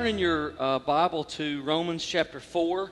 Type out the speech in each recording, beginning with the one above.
turn in your uh, Bible to Romans chapter 4,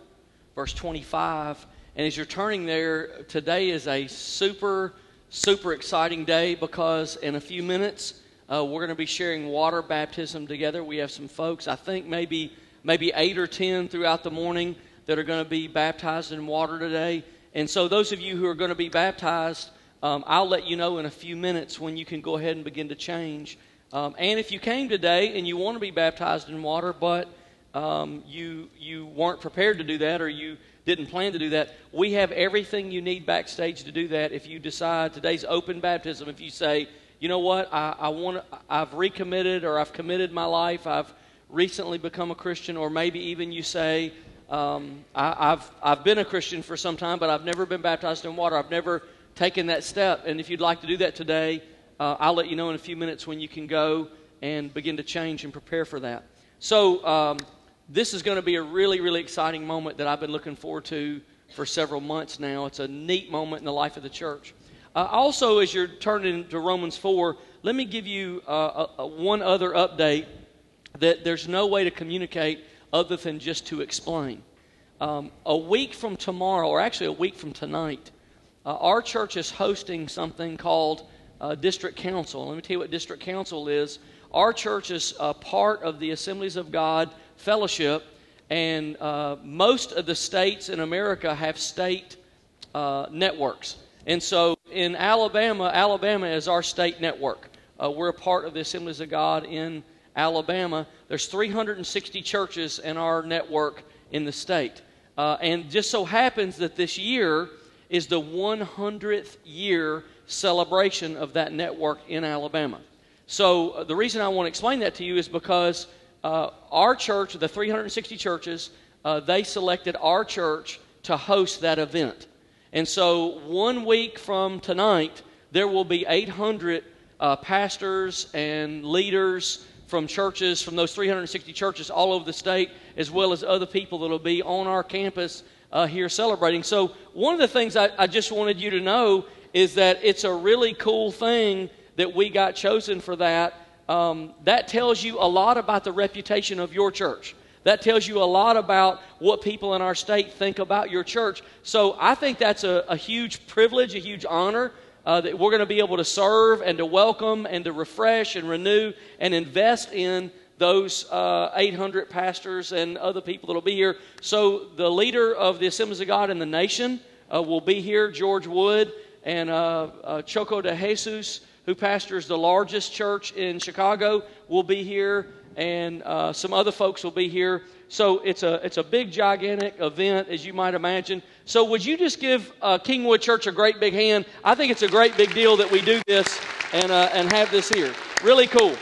verse 25. And as you're turning there, today is a super, super exciting day because in a few minutes uh, we're going to be sharing water baptism together. We have some folks, I think maybe, maybe eight or ten throughout the morning, that are going to be baptized in water today. And so, those of you who are going to be baptized, um, I'll let you know in a few minutes when you can go ahead and begin to change. Um, and if you came today and you want to be baptized in water, but um, you you weren't prepared to do that or you didn't plan to do that, we have everything you need backstage to do that. If you decide today's open baptism, if you say, you know what, I, I want, I've recommitted or I've committed my life, I've recently become a Christian, or maybe even you say, um, I, I've I've been a Christian for some time, but I've never been baptized in water. I've never taken that step. And if you'd like to do that today, uh, I'll let you know in a few minutes when you can go and begin to change and prepare for that. So, um, this is going to be a really, really exciting moment that I've been looking forward to for several months now. It's a neat moment in the life of the church. Uh, also, as you're turning to Romans 4, let me give you uh, a, a one other update that there's no way to communicate other than just to explain. Um, a week from tomorrow, or actually a week from tonight, uh, our church is hosting something called uh, district council. Let me tell you what district council is. Our church is a part of the Assemblies of God fellowship, and uh, most of the states in America have state uh, networks. And so in Alabama, Alabama is our state network. Uh, we're a part of the Assemblies of God in Alabama. There's 360 churches in our network in the state. Uh, and just so happens that this year is the 100th year celebration of that network in Alabama. So, uh, the reason I want to explain that to you is because uh, our church, the 360 churches, uh, they selected our church to host that event. And so, one week from tonight, there will be 800 uh, pastors and leaders from churches, from those 360 churches all over the state, as well as other people that will be on our campus uh, here celebrating. So, one of the things I, I just wanted you to know is that it's a really cool thing that we got chosen for that. Um, that tells you a lot about the reputation of your church. That tells you a lot about what people in our state think about your church. So I think that's a, a huge privilege, a huge honor uh, that we're going to be able to serve and to welcome and to refresh and renew and invest in those uh, 800 pastors and other people that will be here. So the leader of the Assemblies of God in the nation uh, will be here, George Wood and uh, uh, Choco de Jesus, who pastors the largest church in Chicago, will be here, and uh, some other folks will be here. So it's a it's a big, gigantic event, as you might imagine. So would you just give uh, Kingwood Church a great big hand? I think it's a great big deal that we do this and and have this here. Really cool.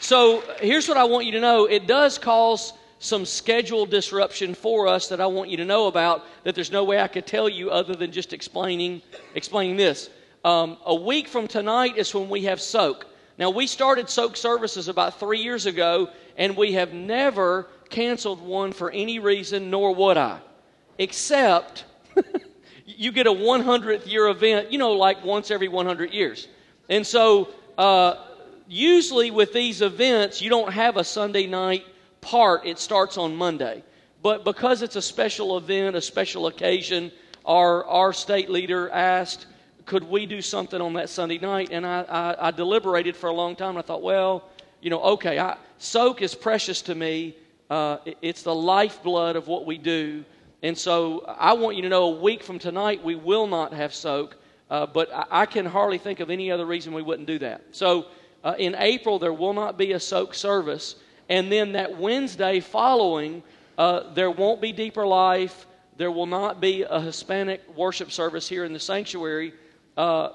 So here's what I want you to know: it does cause some schedule disruption for us that I want you to know about that there's no way I could tell you other than just explaining, explaining this. Um, a week from tonight is when we have soak. Now, we started soak services about three years ago, and we have never canceled one for any reason, nor would I. Except you get a 100th year event, you know, like once every 100 years. And so, uh, usually with these events, you don't have a Sunday night part, it starts on Monday. But because it's a special event, a special occasion, our, our state leader asked, could we do something on that Sunday night? And I, I, I deliberated for a long time. I thought, well, you know, okay, I, soak is precious to me. Uh, it, it's the lifeblood of what we do. And so I want you to know a week from tonight, we will not have soak. Uh, but I, I, can hardly think of any other reason we wouldn't do that. So uh, in April, there will not be a soak service. And then that Wednesday following, uh, there won't be Deeper Life. There will not be a Hispanic worship service here in the sanctuary. Uh,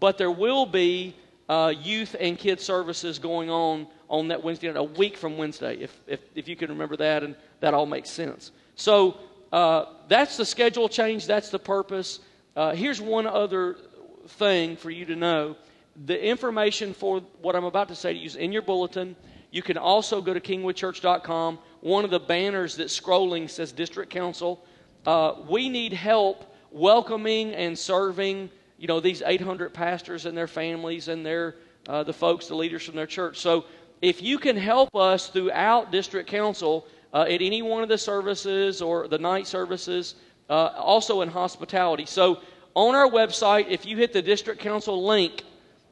but there will be uh, youth and kids services going on on that Wednesday, a week from Wednesday, if, if, if you can remember that, and that all makes sense. So uh, that's the schedule change, that's the purpose. Uh, here's one other thing for you to know the information for what I'm about to say to you is in your bulletin. You can also go to kingwoodchurch.com. One of the banners that's scrolling says District Council. Uh, we need help welcoming and serving, you know, these 800 pastors and their families and their uh, the folks, the leaders from their church. So if you can help us throughout district council uh, at any one of the services or the night services, uh, also in hospitality. So on our website, if you hit the district council link,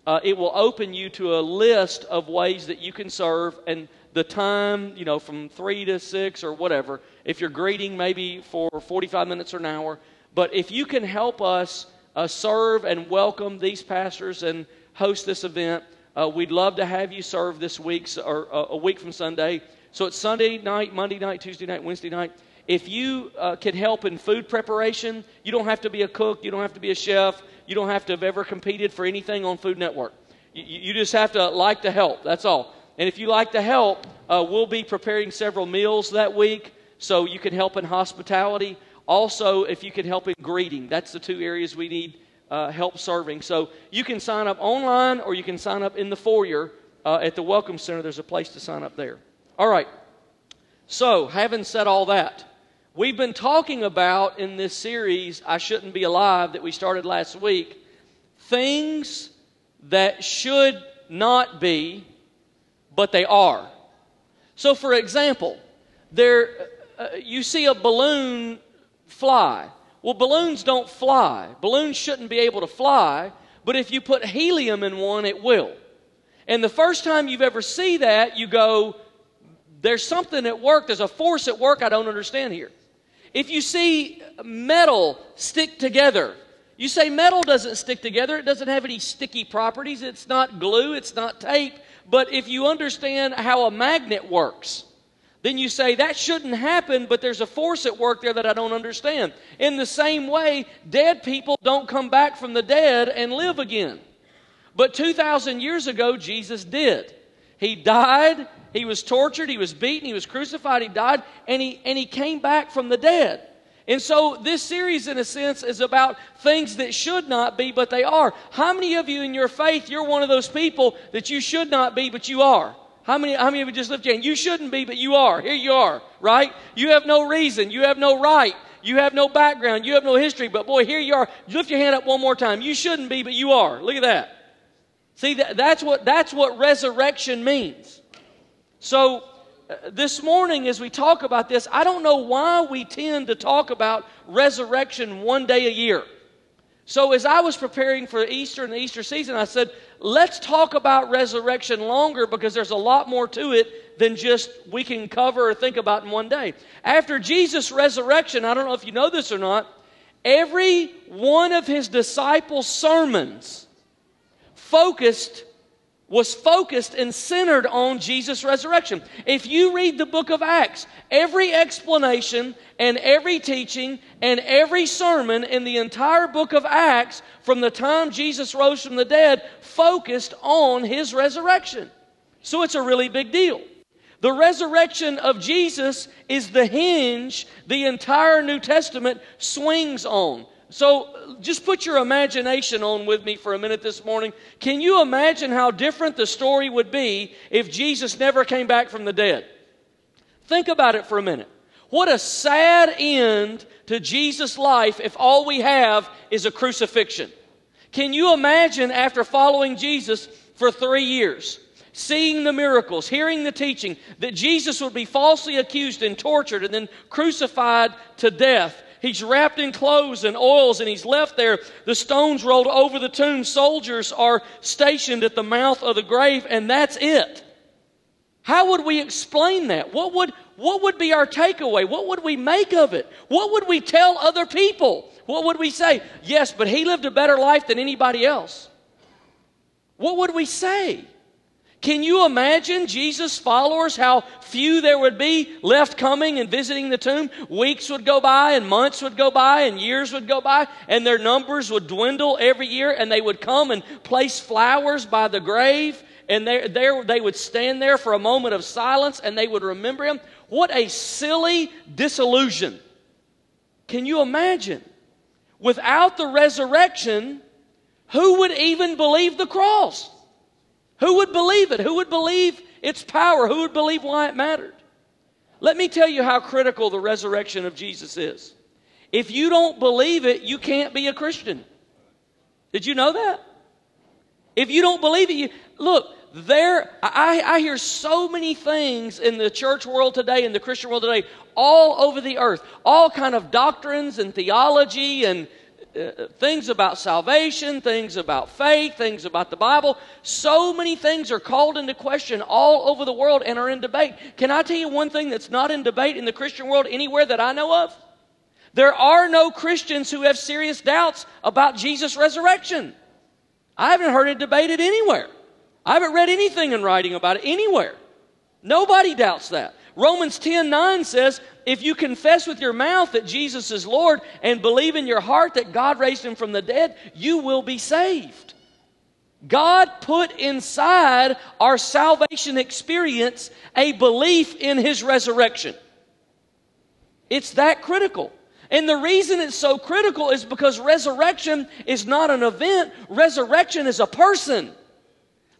uh, it will open you to a list of ways that you can serve and the time, you know, from 3 to 6 or whatever. If you're greeting, maybe for 45 minutes or an hour. But if you can help us uh, serve and welcome these pastors and host this event, uh, we'd love to have you serve this week or uh, a week from Sunday. So it's Sunday night, Monday night, Tuesday night, Wednesday night. If you uh, can help in food preparation, you don't have to be a cook, you don't have to be a chef, you don't have to have ever competed for anything on Food Network. You, you just have to like to help. That's all. And if you like to help, uh, we'll be preparing several meals that week, so you can help in hospitality. Also, if you can help in greeting, that's the two areas we need uh, help serving. So you can sign up online or you can sign up in the foyer uh, at the Welcome Center. There's a place to sign up there. All right. So, having said all that, we've been talking about in this series, I Shouldn't Be Alive, that we started last week, things that should not be, but they are. So, for example, there, uh, you see a balloon fly. Well, balloons don't fly. Balloons shouldn't be able to fly, but if you put helium in one, it will. And the first time you've ever see that, you go, there's something at work, there's a force at work I don't understand here. If you see metal stick together, you say metal doesn't stick together, it doesn't have any sticky properties, it's not glue, it's not tape. But if you understand how a magnet works, then you say that shouldn't happen, but there's a force at work there that I don't understand. In the same way, dead people don't come back from the dead and live again. But 2,000 years ago, Jesus did. He died, he was tortured, he was beaten, he was crucified, he died, and he, and he came back from the dead. And so, this series, in a sense, is about things that should not be, but they are. How many of you in your faith, you're one of those people that you should not be, but you are? How many, how many of you just lift your hand? You shouldn't be, but you are. Here you are, right? You have no reason. You have no right. You have no background. You have no history. But boy, here you are. Lift your hand up one more time. You shouldn't be, but you are. Look at that. See, that, that's, what, that's what resurrection means. So, uh, this morning, as we talk about this, I don't know why we tend to talk about resurrection one day a year. So, as I was preparing for Easter and the Easter season, I said, let's talk about resurrection longer because there's a lot more to it than just we can cover or think about in one day. After Jesus' resurrection, I don't know if you know this or not, every one of his disciples' sermons focused was focused and centered on Jesus' resurrection. If you read the book of Acts, every explanation and every teaching and every sermon in the entire book of Acts from the time Jesus rose from the dead focused on his resurrection. So it's a really big deal. The resurrection of Jesus is the hinge the entire New Testament swings on. So just put your imagination on with me for a minute this morning. Can you imagine how different the story would be if Jesus never came back from the dead? Think about it for a minute. What a sad end to Jesus' life if all we have is a crucifixion. Can you imagine after following Jesus for three years, seeing the miracles, hearing the teaching, that Jesus would be falsely accused and tortured and then crucified to death? He's wrapped in clothes and oils and he's left there. The stones rolled over the tomb. Soldiers are stationed at the mouth of the grave, and that's it. How would we explain that? What would, what would be our takeaway? What would we make of it? What would we tell other people? What would we say? Yes, but he lived a better life than anybody else. What would we say? Can you imagine Jesus' followers, how few there would be left coming and visiting the tomb? Weeks would go by, and months would go by, and years would go by, and their numbers would dwindle every year, and they would come and place flowers by the grave, and there, there they would stand there for a moment of silence, and they would remember him. What a silly disillusion. Can you imagine? Without the resurrection, who would even believe the cross? Who would believe it? Who would believe its power? Who would believe why it mattered? Let me tell you how critical the resurrection of Jesus is. If you don't believe it, you can't be a Christian. Did you know that? If you don't believe it, you, look, there, I, I hear so many things in the church world today, in the Christian world today, all over the earth, all kind of doctrines and theology and uh, things about salvation, things about faith, things about the Bible. So many things are called into question all over the world and are in debate. Can I tell you one thing that's not in debate in the Christian world anywhere that I know of? There are no Christians who have serious doubts about Jesus' resurrection. I haven't heard it debated anywhere. I haven't read anything in writing about it anywhere. Nobody doubts that. Romans 10 9 says, If you confess with your mouth that Jesus is Lord and believe in your heart that God raised him from the dead, you will be saved. God put inside our salvation experience a belief in his resurrection. It's that critical. And the reason it's so critical is because resurrection is not an event, resurrection is a person.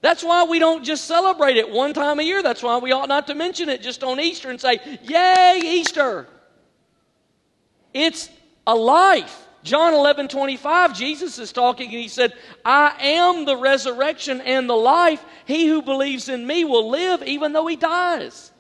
That's why we don't just celebrate it one time a year. That's why we ought not to mention it just on Easter and say, Yay, Easter. It's a life. John 11, 25, Jesus is talking and he said, I am the resurrection and the life. He who believes in me will live even though he dies.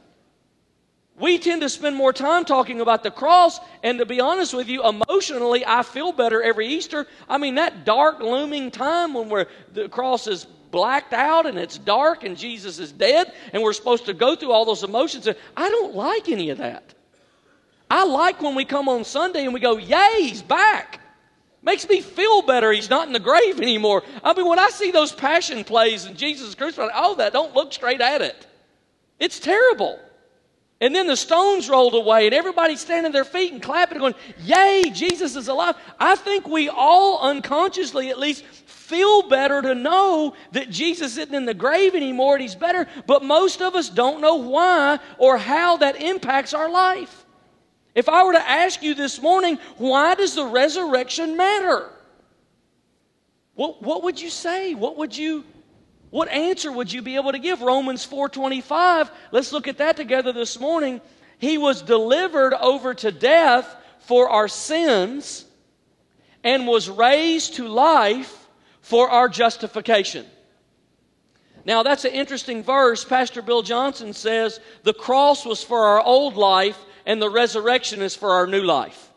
We tend to spend more time talking about the cross, and to be honest with you, emotionally, I feel better every Easter. I mean, that dark, looming time when the cross is blacked out and it's dark and Jesus is dead, and we're supposed to go through all those emotions. I don't like any of that. I like when we come on Sunday and we go, Yay, he's back. Makes me feel better he's not in the grave anymore. I mean, when I see those passion plays and Jesus crucified, oh, that don't look straight at it. It's terrible. And then the stones rolled away, and everybody's standing their feet and clapping and going, Yay, Jesus is alive. I think we all unconsciously at least feel better to know that Jesus isn't in the grave anymore and he's better, but most of us don't know why or how that impacts our life. If I were to ask you this morning, why does the resurrection matter? What, what would you say? What would you what answer would you be able to give? Romans 4:25. Let's look at that together this morning. He was delivered over to death for our sins and was raised to life for our justification. Now, that's an interesting verse. Pastor Bill Johnson says the cross was for our old life and the resurrection is for our new life.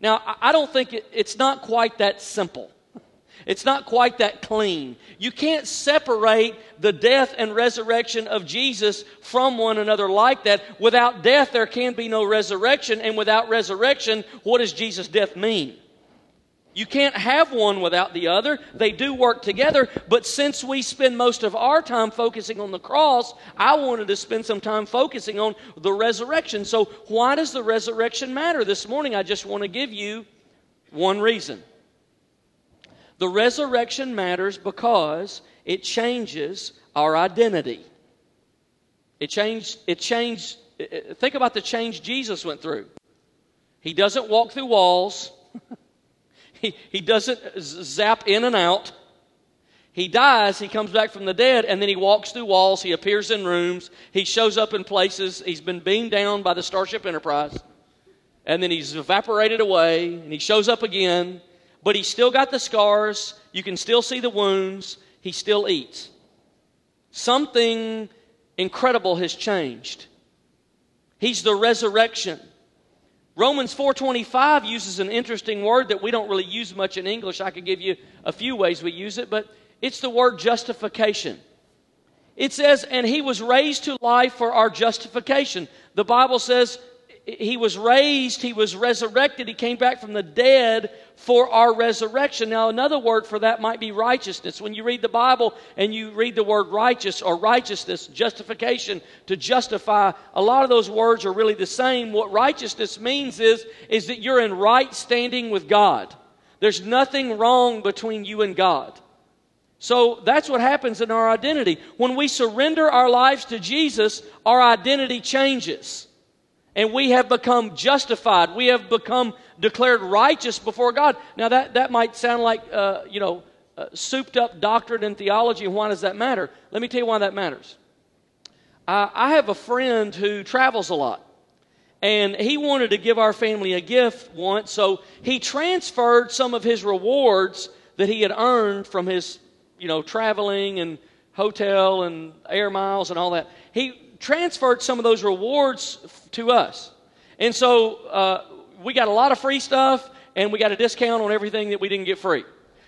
Now, I don't think it, it's not quite that simple. It's not quite that clean. You can't separate the death and resurrection of Jesus from one another like that. Without death, there can be no resurrection. And without resurrection, what does Jesus' death mean? You can't have one without the other. They do work together. But since we spend most of our time focusing on the cross, I wanted to spend some time focusing on the resurrection. So, why does the resurrection matter? This morning, I just want to give you one reason. The resurrection matters because it changes our identity. It changed, it changed, uh, uh, think about the change Jesus went through. He doesn't walk through walls, he, he doesn't zap in and out. He dies, he comes back from the dead, and then he walks through walls, he appears in rooms, he shows up in places, he's been beamed down by the Starship Enterprise, and then he's evaporated away, and he shows up again, but he's still got the scars. You can still see the wounds. He still eats. Something incredible has changed. He's the resurrection. Romans 4:25 uses an interesting word that we don't really use much in English. I could give you a few ways we use it, but it's the word justification. It says, and he was raised to life for our justification. The Bible says he was raised, he was resurrected, he came back from the dead for our resurrection. Now, another word for that might be righteousness. When you read the Bible and you read the word righteous or righteousness, justification, to justify, a lot of those words are really the same. What righteousness means is, is that you're in right standing with God. There's nothing wrong between you and God. So that's what happens in our identity. When we surrender our lives to Jesus, our identity changes and we have become justified. We have become declared righteous before God. Now, that, that might sound like, uh, you know, uh, souped up doctrine and theology. Why does that matter? Let me tell you why that matters. I have a friend who travels a lot. And he wanted to give our family a gift once, so he transferred some of his rewards that he had earned from his, you know, traveling and hotel and air miles and all that. He transferred some of those rewards to us. And so uh, we got a lot of free stuff and we got a discount on everything that we didn't get free.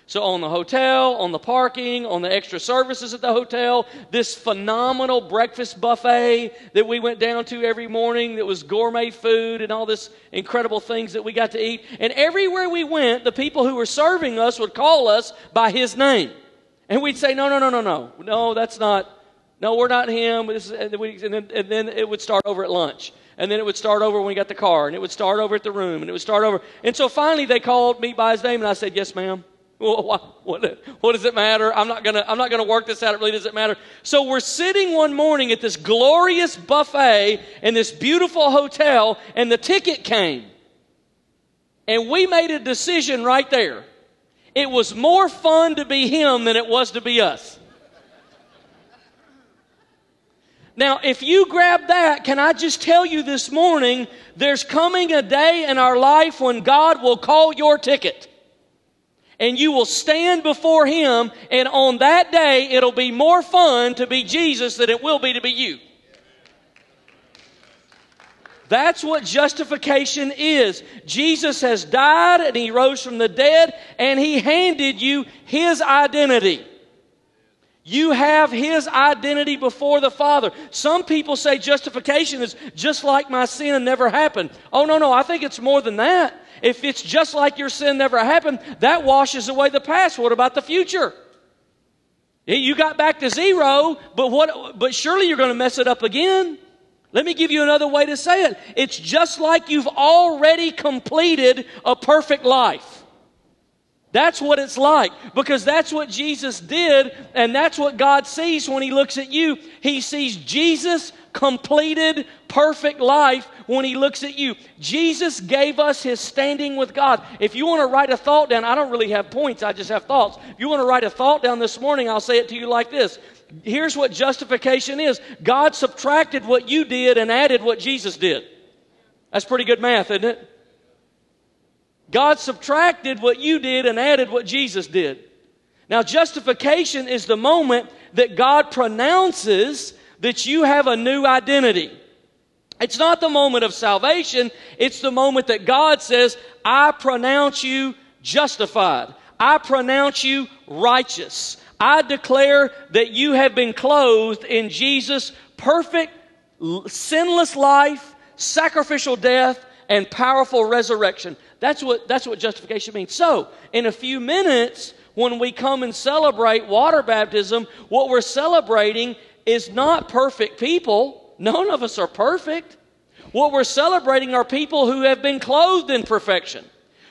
So, on the hotel, on the parking, on the extra services at the hotel, this phenomenal breakfast buffet that we went down to every morning that was gourmet food and all this incredible things that we got to eat. And everywhere we went, the people who were serving us would call us by his name. And we'd say, No, no, no, no, no. No, that's not. No, we're not him. And then, and then it would start over at lunch and then it would start over when we got the car, and it would start over at the room, and it would start over. And so finally they called me by his name, and I said, Yes, ma'am. what, what, what, does it matter? I'm not gonna I'm not gonna work this out. It really doesn't matter. So we're sitting one morning at this glorious buffet in this beautiful hotel, and the ticket came. And we made a decision right there. It was more fun to be him than it was to be us. Now, if you grab that, can I just tell you this morning, there's coming a day in our life when God will call your ticket and you will stand before Him, and on that day, it'll be more fun to be Jesus than it will be to be you. That's what justification is. Jesus has died and He rose from the dead, and He handed you His identity. You have His identity before the Father. Some people say justification is just like my sin never happened. Oh, no, no, I think it's more than that. If it's just like your sin never happened, that washes away the past. What about the future? You got back to zero, but what but surely you're going to mess it up again. Let me give you another way to say it. It's just like you've already completed a perfect life. That's what it's like because that's what Jesus did and that's what God sees when he looks at you. He sees Jesus completed perfect life when he looks at you. Jesus gave us his standing with God. If you want to write a thought down, I don't really have points, I just have thoughts. If you want to write a thought down this morning, I'll say it to you like this. Here's what justification is God subtracted what you did and added what Jesus did. That's pretty good math, isn't it? God subtracted what you did and added what Jesus did. Now, justification is the moment that God pronounces that you have a new identity. It's not the moment of salvation, it's the moment that God says, I pronounce you justified. I pronounce you righteous. I declare that you have been clothed in Jesus' perfect, sinless life, sacrificial death, and powerful resurrection. That's what, that's what justification means. So, in a few minutes, when we come and celebrate water baptism, what we're celebrating is not perfect people. None of us are perfect. What we're celebrating are people who have been clothed in perfection.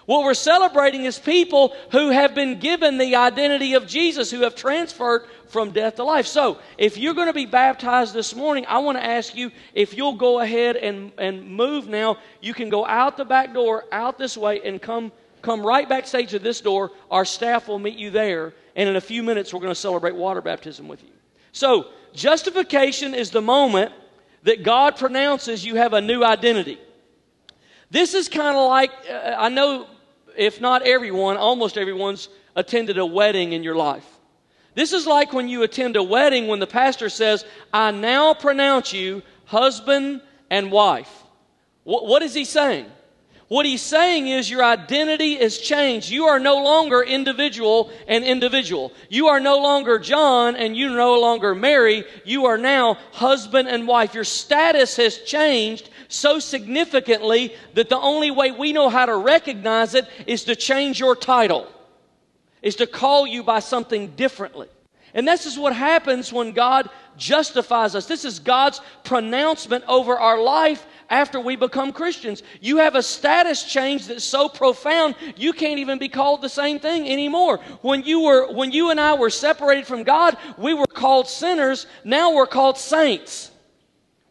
What we're celebrating is people who have been given the identity of Jesus, who have transferred from death to life. So, if you're going to be baptized this morning, I want to ask you if you'll go ahead and, and move now. You can go out the back door, out this way, and come, come right backstage to this door. Our staff will meet you there. And in a few minutes, we're going to celebrate water baptism with you. So, justification is the moment that God pronounces you have a new identity. This is kind of like, uh, I know if not everyone, almost everyone's attended a wedding in your life. This is like when you attend a wedding when the pastor says, I now pronounce you husband and wife. What, what is he saying? What he's saying is your identity is changed. You are no longer individual and individual. You are no longer John and you no longer Mary. You are now husband and wife. Your status has changed so significantly that the only way we know how to recognize it is to change your title, is to call you by something differently. And this is what happens when God justifies us. This is God's pronouncement over our life after we become Christians. You have a status change that's so profound, you can't even be called the same thing anymore. When you were, when you and I were separated from God, we were called sinners. Now we're called saints.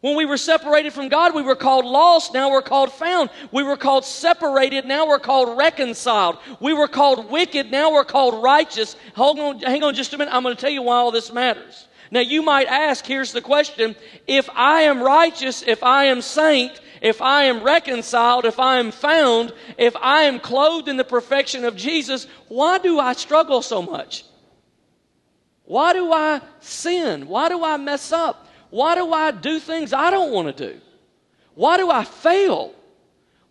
When we were separated from God, we were called lost. Now we're called found. We were called separated. Now we're called reconciled. We were called wicked. Now we're called righteous. Hold on, hang on just a minute. I'm going to tell you why all this matters. Now you might ask, here's the question. If I am righteous, if I am saint, if I am reconciled, if I am found, if I am clothed in the perfection of Jesus, why do I struggle so much? Why do I sin? Why do I mess up? Why do I do things I don't want to do? Why do I fail?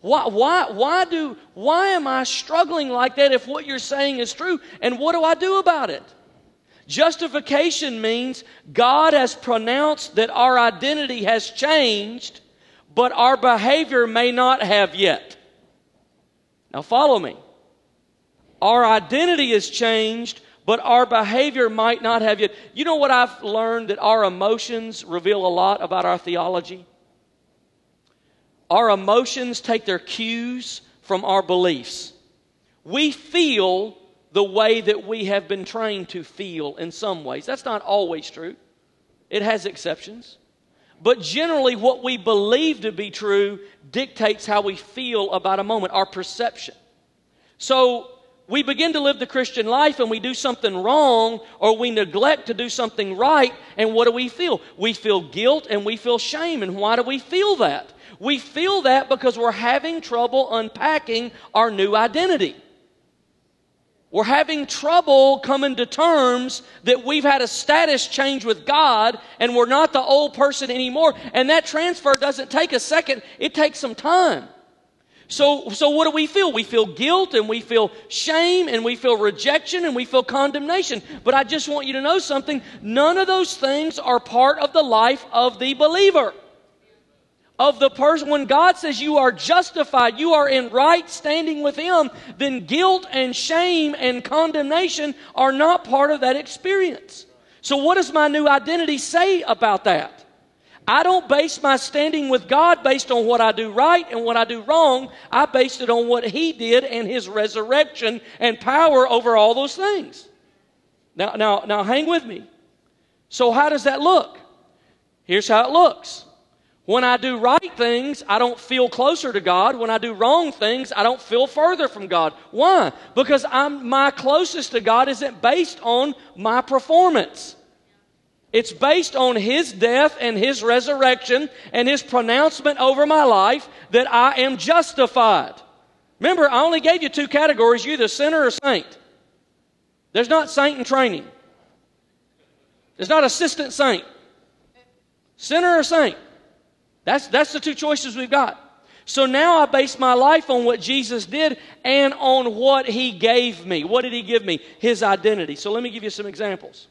Why, why, why, do, why am I struggling like that if what you're saying is true? And what do I do about it? Justification means God has pronounced that our identity has changed, but our behavior may not have yet. Now, follow me. Our identity has changed, but our behavior might not have yet. You know what I've learned? That our emotions reveal a lot about our theology. Our emotions take their cues from our beliefs. We feel the way that we have been trained to feel in some ways. That's not always true, it has exceptions. But generally, what we believe to be true dictates how we feel about a moment, our perception. So, we begin to live the Christian life and we do something wrong or we neglect to do something right, and what do we feel? We feel guilt and we feel shame. And why do we feel that? We feel that because we're having trouble unpacking our new identity. We're having trouble coming to terms that we've had a status change with God and we're not the old person anymore. And that transfer doesn't take a second, it takes some time. So, so what do we feel? We feel guilt and we feel shame and we feel rejection and we feel condemnation. But I just want you to know something. None of those things are part of the life of the believer of the person, when God says you are justified, you are in right standing with Him, then guilt and shame and condemnation are not part of that experience. So, what does my new identity say about that? I don't base my standing with God based on what I do right and what I do wrong. I base it on what He did and His resurrection and power over all those things. Now, now, now, hang with me. So, how does that look? Here's how it looks. When I do right things, I don't feel closer to God. When I do wrong things, I don't feel further from God. Why? Because I'm, my closest to God isn't based on my performance. It's based on His death and His resurrection and His pronouncement over my life that I am justified. Remember, I only gave you two categories you're either sinner or saint. There's not saint in training, there's not assistant saint. Sinner or saint. That's, that's the two choices we've got. So now I base my life on what Jesus did and on what he gave me. What did he give me? His identity. So let me give you some examples.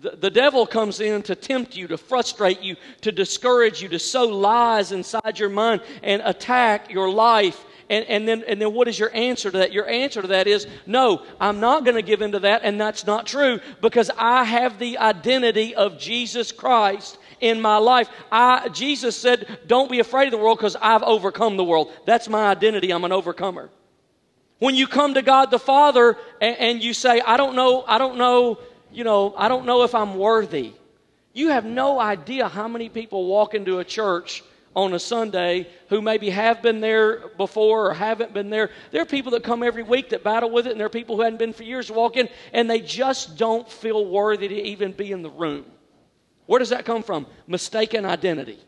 The, the devil comes in to tempt you, to frustrate you, to discourage you, to sow lies inside your mind and attack your life and, and, then, and then what is your answer to that? Your answer to that is, no, I'm not going to give in to that, and that's not true because I have the identity of Jesus Christ in my life. I, Jesus said, Don't be afraid of the world because I've overcome the world. That's my identity. I'm an overcomer. When you come to God the Father and, and you say, I don't know, I don't know, you know, I don't know if I'm worthy. You have no idea how many people walk into a church on a Sunday who maybe have been there before or haven't been there. There are people that come every week that battle with it, and there are people who hadn't been for years walk in, and they just don't feel worthy to even be in the room. Where does that come from? Mistaken identity.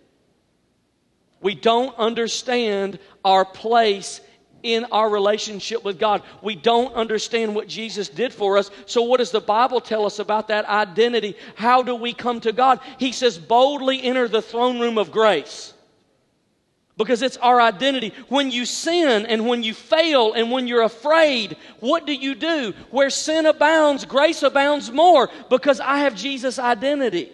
We don't understand our place in our relationship with God. We don't understand what Jesus did for us. So, what does the Bible tell us about that identity? How do we come to God? He says, boldly enter the throne room of grace. Because it's our identity. When you sin and when you fail and when you're afraid, what do you do? Where sin abounds, grace abounds more because I have Jesus' identity.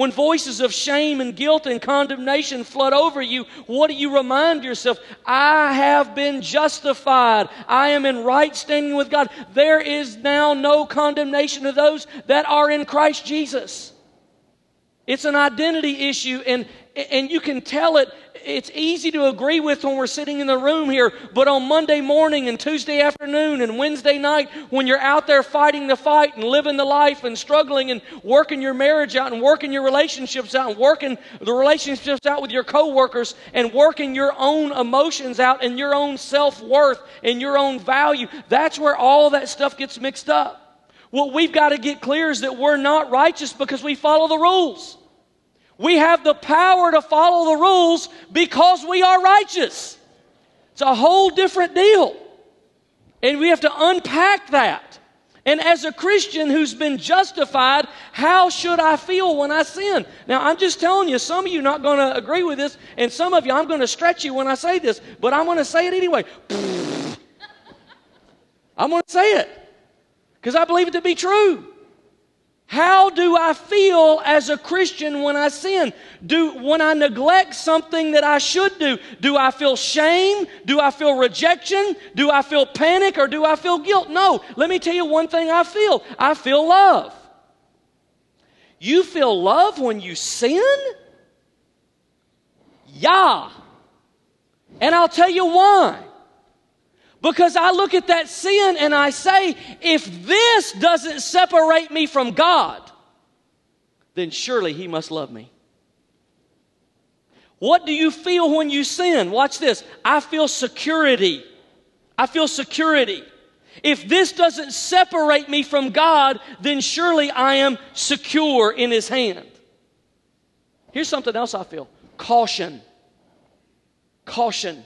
When voices of shame and guilt and condemnation flood over you, what do you remind yourself? I have been justified. I am in right standing with God. There is now no condemnation of those that are in Christ Jesus. It's an identity issue, and, and you can tell it it's easy to agree with when we're sitting in the room here, but on Monday morning and Tuesday afternoon and Wednesday night, when you're out there fighting the fight and living the life and struggling and working your marriage out and working your relationships out and working the relationships out with your coworkers and working your own emotions out and your own self worth and your own value, that's where all that stuff gets mixed up. What we've got to get clear is that we're not righteous because we follow the rules. We have the power to follow the rules because we are righteous. It's a whole different deal. And we have to unpack that. And as a Christian who's been justified, how should I feel when I sin? Now, I'm just telling you, some of you are not going to agree with this, and some of you, I'm going to stretch you when I say this, but I'm going to say it anyway. I'm going to say it because I believe it to be true. How do I feel as a Christian when I sin? Do when I neglect something that I should do? Do I feel shame? Do I feel rejection? Do I feel panic or do I feel guilt? No. Let me tell you one thing I feel. I feel love. You feel love when you sin? Yeah. And I'll tell you why. Because I look at that sin and I say, if this doesn't separate me from God, then surely He must love me. What do you feel when you sin? Watch this. I feel security. I feel security. If this doesn't separate me from God, then surely I am secure in His hand. Here's something else I feel caution. Caution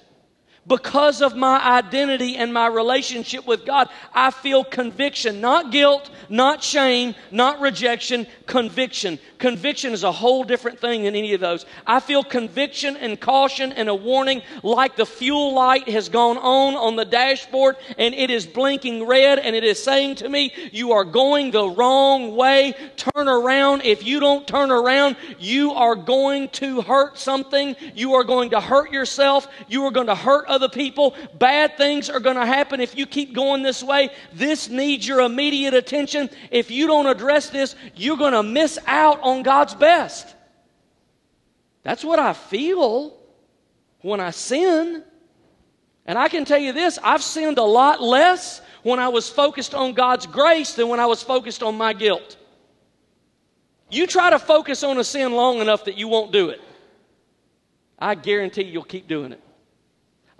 because of my identity and my relationship with God, I feel conviction, not guilt, not shame, not rejection, conviction. Conviction is a whole different thing than any of those. I feel conviction and caution and a warning like the fuel light has gone on on the dashboard and it is blinking red and it is saying to me, You are going the wrong way. Turn around. If you don't turn around, you are going to hurt something. You are going to hurt yourself. You are going to hurt other people. Bad things are going to happen if you keep going this way. This needs your immediate attention. If you don't address this, you're going to miss out on God's best. That's what I feel when I sin. And I can tell you this I've sinned a lot less when I was focused on God's grace than when I was focused on my guilt. You try to focus on a sin long enough that you won't do it. I guarantee you'll keep doing it.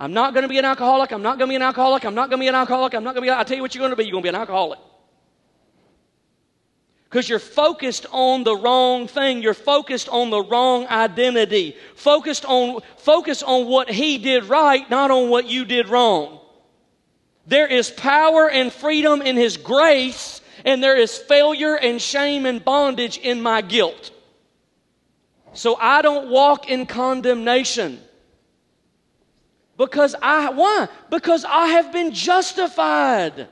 I'm not going to be an alcoholic. I'm not going to be an alcoholic. I'm not going to be an alcoholic. I'm not going to be. I'll tell you what you're going to be. You're going to be an alcoholic. Because you're focused on the wrong thing. You're focused on the wrong identity. Focused on, focus on what he did right, not on what you did wrong. There is power and freedom in his grace, and there is failure and shame and bondage in my guilt. So I don't walk in condemnation. Because I, why? Because I have been justified.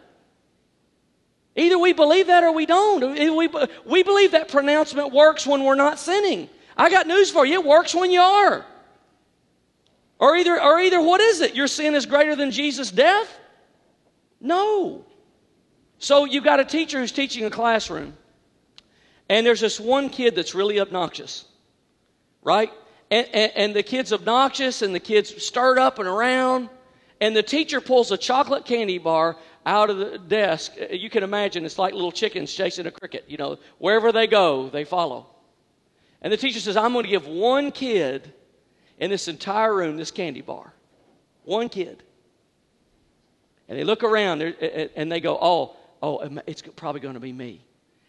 Either we believe that or we don't. We, we believe that pronouncement works when we're not sinning. I got news for you. It works when you are. Or either, or either what is it? Your sin is greater than Jesus' death? No. So you've got a teacher who's teaching a classroom, and there's this one kid that's really obnoxious, right? And, and, and the kid's obnoxious and the kid's stirred up and around. And the teacher pulls a chocolate candy bar out of the desk. You can imagine it's like little chickens chasing a cricket. You know, wherever they go, they follow. And the teacher says, I'm going to give one kid in this entire room this candy bar. One kid. And they look around and they go, Oh, oh, it's probably going to be me.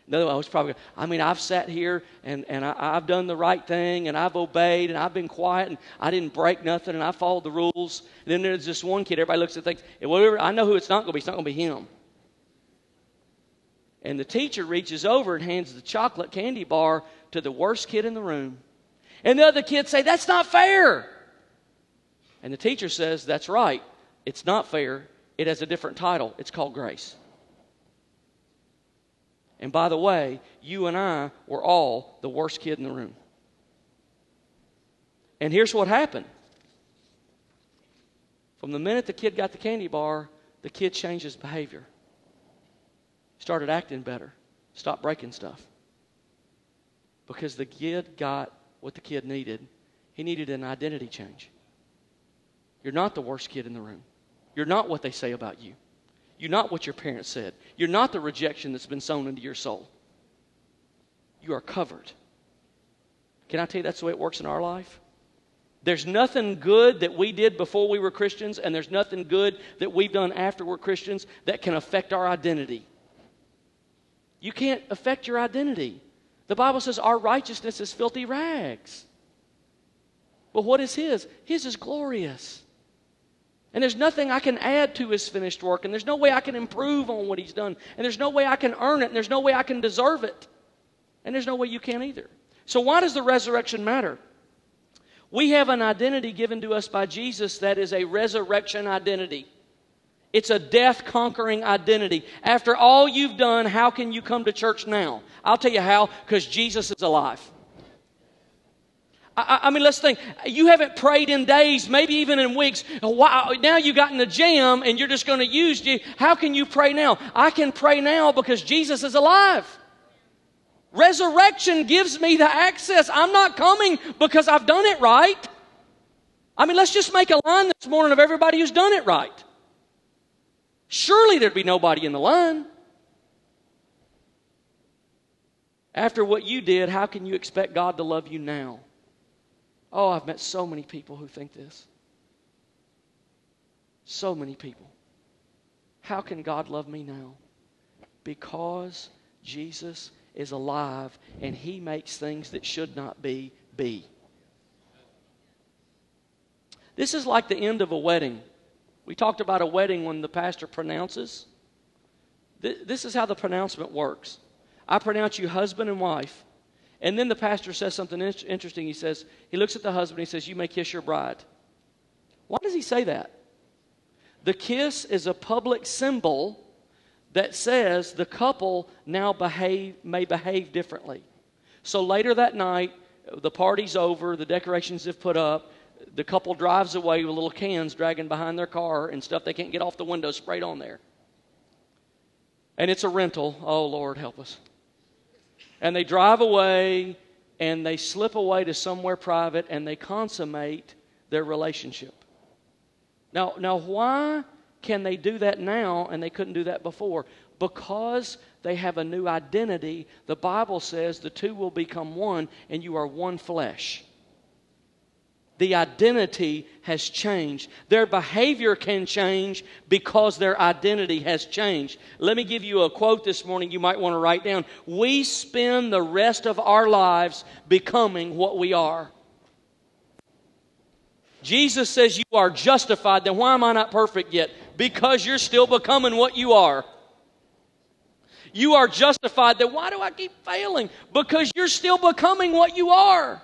No, I was probably, I mean, I've sat here and, and I, have done the right thing and I've obeyed and I've been quiet and I didn't break nothing and I followed the rules. And then there's this one kid, everybody looks at things, whatever, I know who it's not going to be. It's not going to be him. And the teacher reaches over and hands the chocolate candy bar to the worst kid in the room. And the other kids say, That's not fair. And the teacher says, That's right. It's not fair. It has a different title. It's called grace. And by the way, you and I were all the worst kid in the room. And here's what happened. From the minute the kid got the candy bar, the kid changed his behavior. Started acting better. Stopped breaking stuff. Because the kid got what the kid needed. He needed an identity change. You're not the worst kid in the room. You're not what they say about you. You're not what your parents said. You're not the rejection that's been sown into your soul. You are covered. Can I tell you that's the way it works in our life? There's nothing good that we did before we were Christians, and there's nothing good that we've done after we're Christians that can affect our identity. You can't affect your identity. The Bible says our righteousness is filthy rags. But what is His? His is glorious. And there's nothing I can add to his finished work, and there's no way I can improve on what he's done, and there's no way I can earn it, and there's no way I can deserve it, and there's no way you can either. So, why does the resurrection matter? We have an identity given to us by Jesus that is a resurrection identity. It's a death conquering identity. After all you've done, how can you come to church now? I'll tell you how, because Jesus is alive. I, I, mean, let's think. You haven't prayed in days, maybe even in weeks. Now you got in a jam and you're just going to use you. How can you pray now? I can pray now because Jesus is alive. Resurrection gives me the access. I'm not coming because I've done it right. I mean, let's just make a line this morning of everybody who's done it right. Surely there'd be nobody in the line. After what you did, how can you expect God to love you now? Oh, I've met so many people who think this. So many people. How can God love me now? Because Jesus is alive and he makes things that should not be be. This is like the end of a wedding. We talked about a wedding when the pastor pronounces. This is how the pronouncement works. I pronounce you husband and wife. And then the pastor says something interesting. He says, he looks at the husband he says, You may kiss your bride. Why does he say that? The kiss is a public symbol that says the couple now behave, may behave differently. So later that night, the party's over, the decorations have put up, the couple drives away with little cans dragging behind their car and stuff they can't get off the window sprayed on there. And it's a rental. Oh, Lord, help us. And they drive away and they slip away to somewhere private and they consummate their relationship. Now, now why can they do that now and they couldn't do that before? Because they have a new identity. The Bible says the two will become one and you are one flesh. The identity has changed. Their behavior can change because their identity has changed. Let me give you a quote this morning you might want to write down. We spend the rest of our lives becoming what we are. Jesus says you are justified. Then why am I not perfect yet? Because you're still becoming what you are. You are justified. Then why do I keep failing? Because you're still becoming what you are.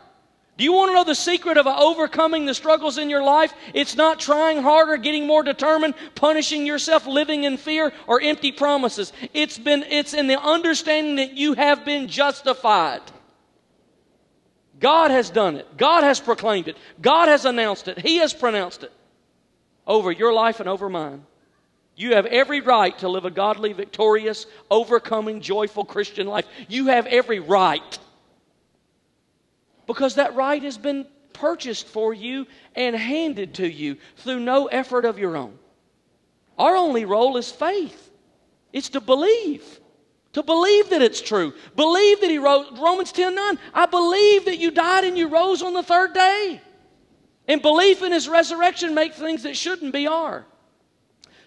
Do you want to know the secret of overcoming the struggles in your life? It's not trying harder, getting more determined, punishing yourself, living in fear, or empty promises. It's been it's in the understanding that you have been justified. God has done it. God has proclaimed it. God has announced it. He has pronounced it over your life and over mine. You have every right to live a godly, victorious, overcoming, joyful Christian life. You have every right. Because that right has been purchased for you and handed to you through no effort of your own. Our only role is faith. It's to believe. To believe that it's true. Believe that he rose. Romans 10 9. I believe that you died and you rose on the third day. And belief in his resurrection make things that shouldn't be are.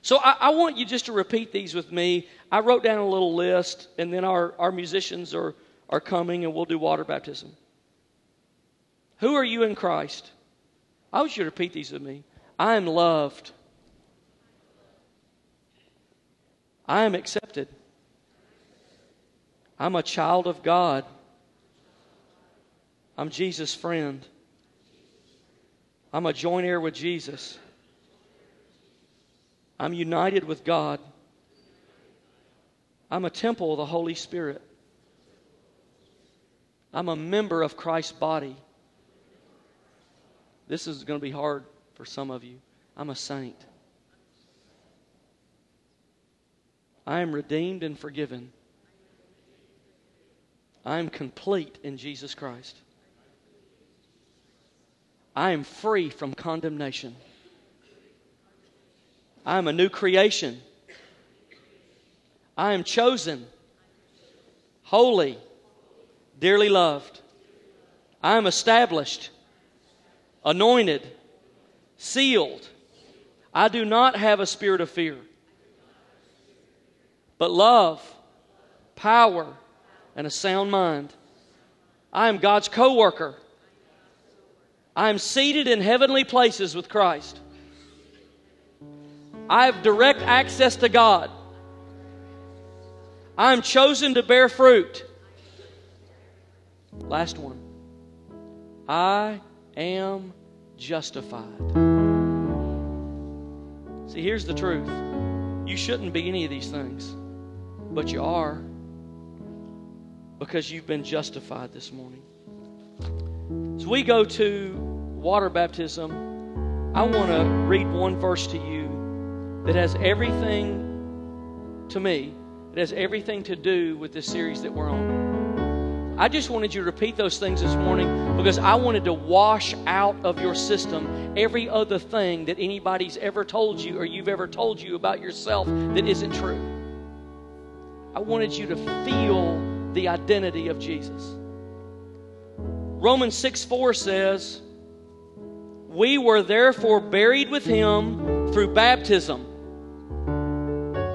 So I, I, want you just to repeat these with me. I wrote down a little list, and then our, our musicians are, are coming and we'll do water baptism. Who are you in Christ? I want you to repeat these with me. I am loved. I am accepted. I'm a child of God. I'm Jesus' friend. I'm a joint heir with Jesus. I'm united with God. I'm a temple of the Holy Spirit. I'm a member of Christ's body. This is going to be hard for some of you. I'm a saint. I am redeemed and forgiven. I am complete in Jesus Christ. I am free from condemnation. I am a new creation. I am chosen, holy, dearly loved. I am established, anointed, sealed. I do not have a spirit of fear, but love, power, and a sound mind. I am God's co worker. I am seated in heavenly places with Christ. I have direct access to God. I am chosen to bear fruit. Last one. I am justified. See, here's the truth. You shouldn't be any of these things, but you are because you've been justified this morning. As we go to water baptism, I want to read one verse to you that has everything, to me, it has everything to do with this series that we're on. I just wanted you to repeat those things this morning because I wanted to wash out of your system every other thing that anybody's ever told you or you've ever told you about yourself that isn't true. I wanted you to feel the identity of Jesus. Romans 6 4 says, We were therefore buried with him through baptism.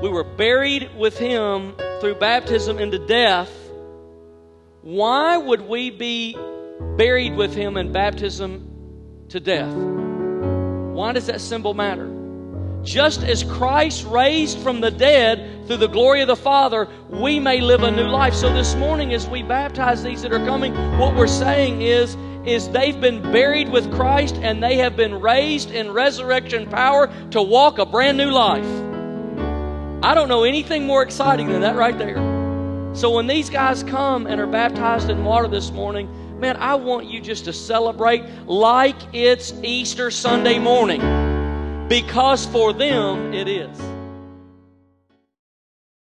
We were buried with him through baptism into death. Why would we be buried with him in baptism to death? Why does that symbol matter? Just as Christ raised from the dead through the glory of the Father, we may live a new life. So this morning, as we baptize these that are coming, what we're saying is, is they've been buried with Christ and they have been raised in resurrection power to walk a brand new life. I don't know anything more exciting than that right there. So when these guys come and are baptized in water this morning, man, I want you just to celebrate like it's Easter Sunday morning because for them it is.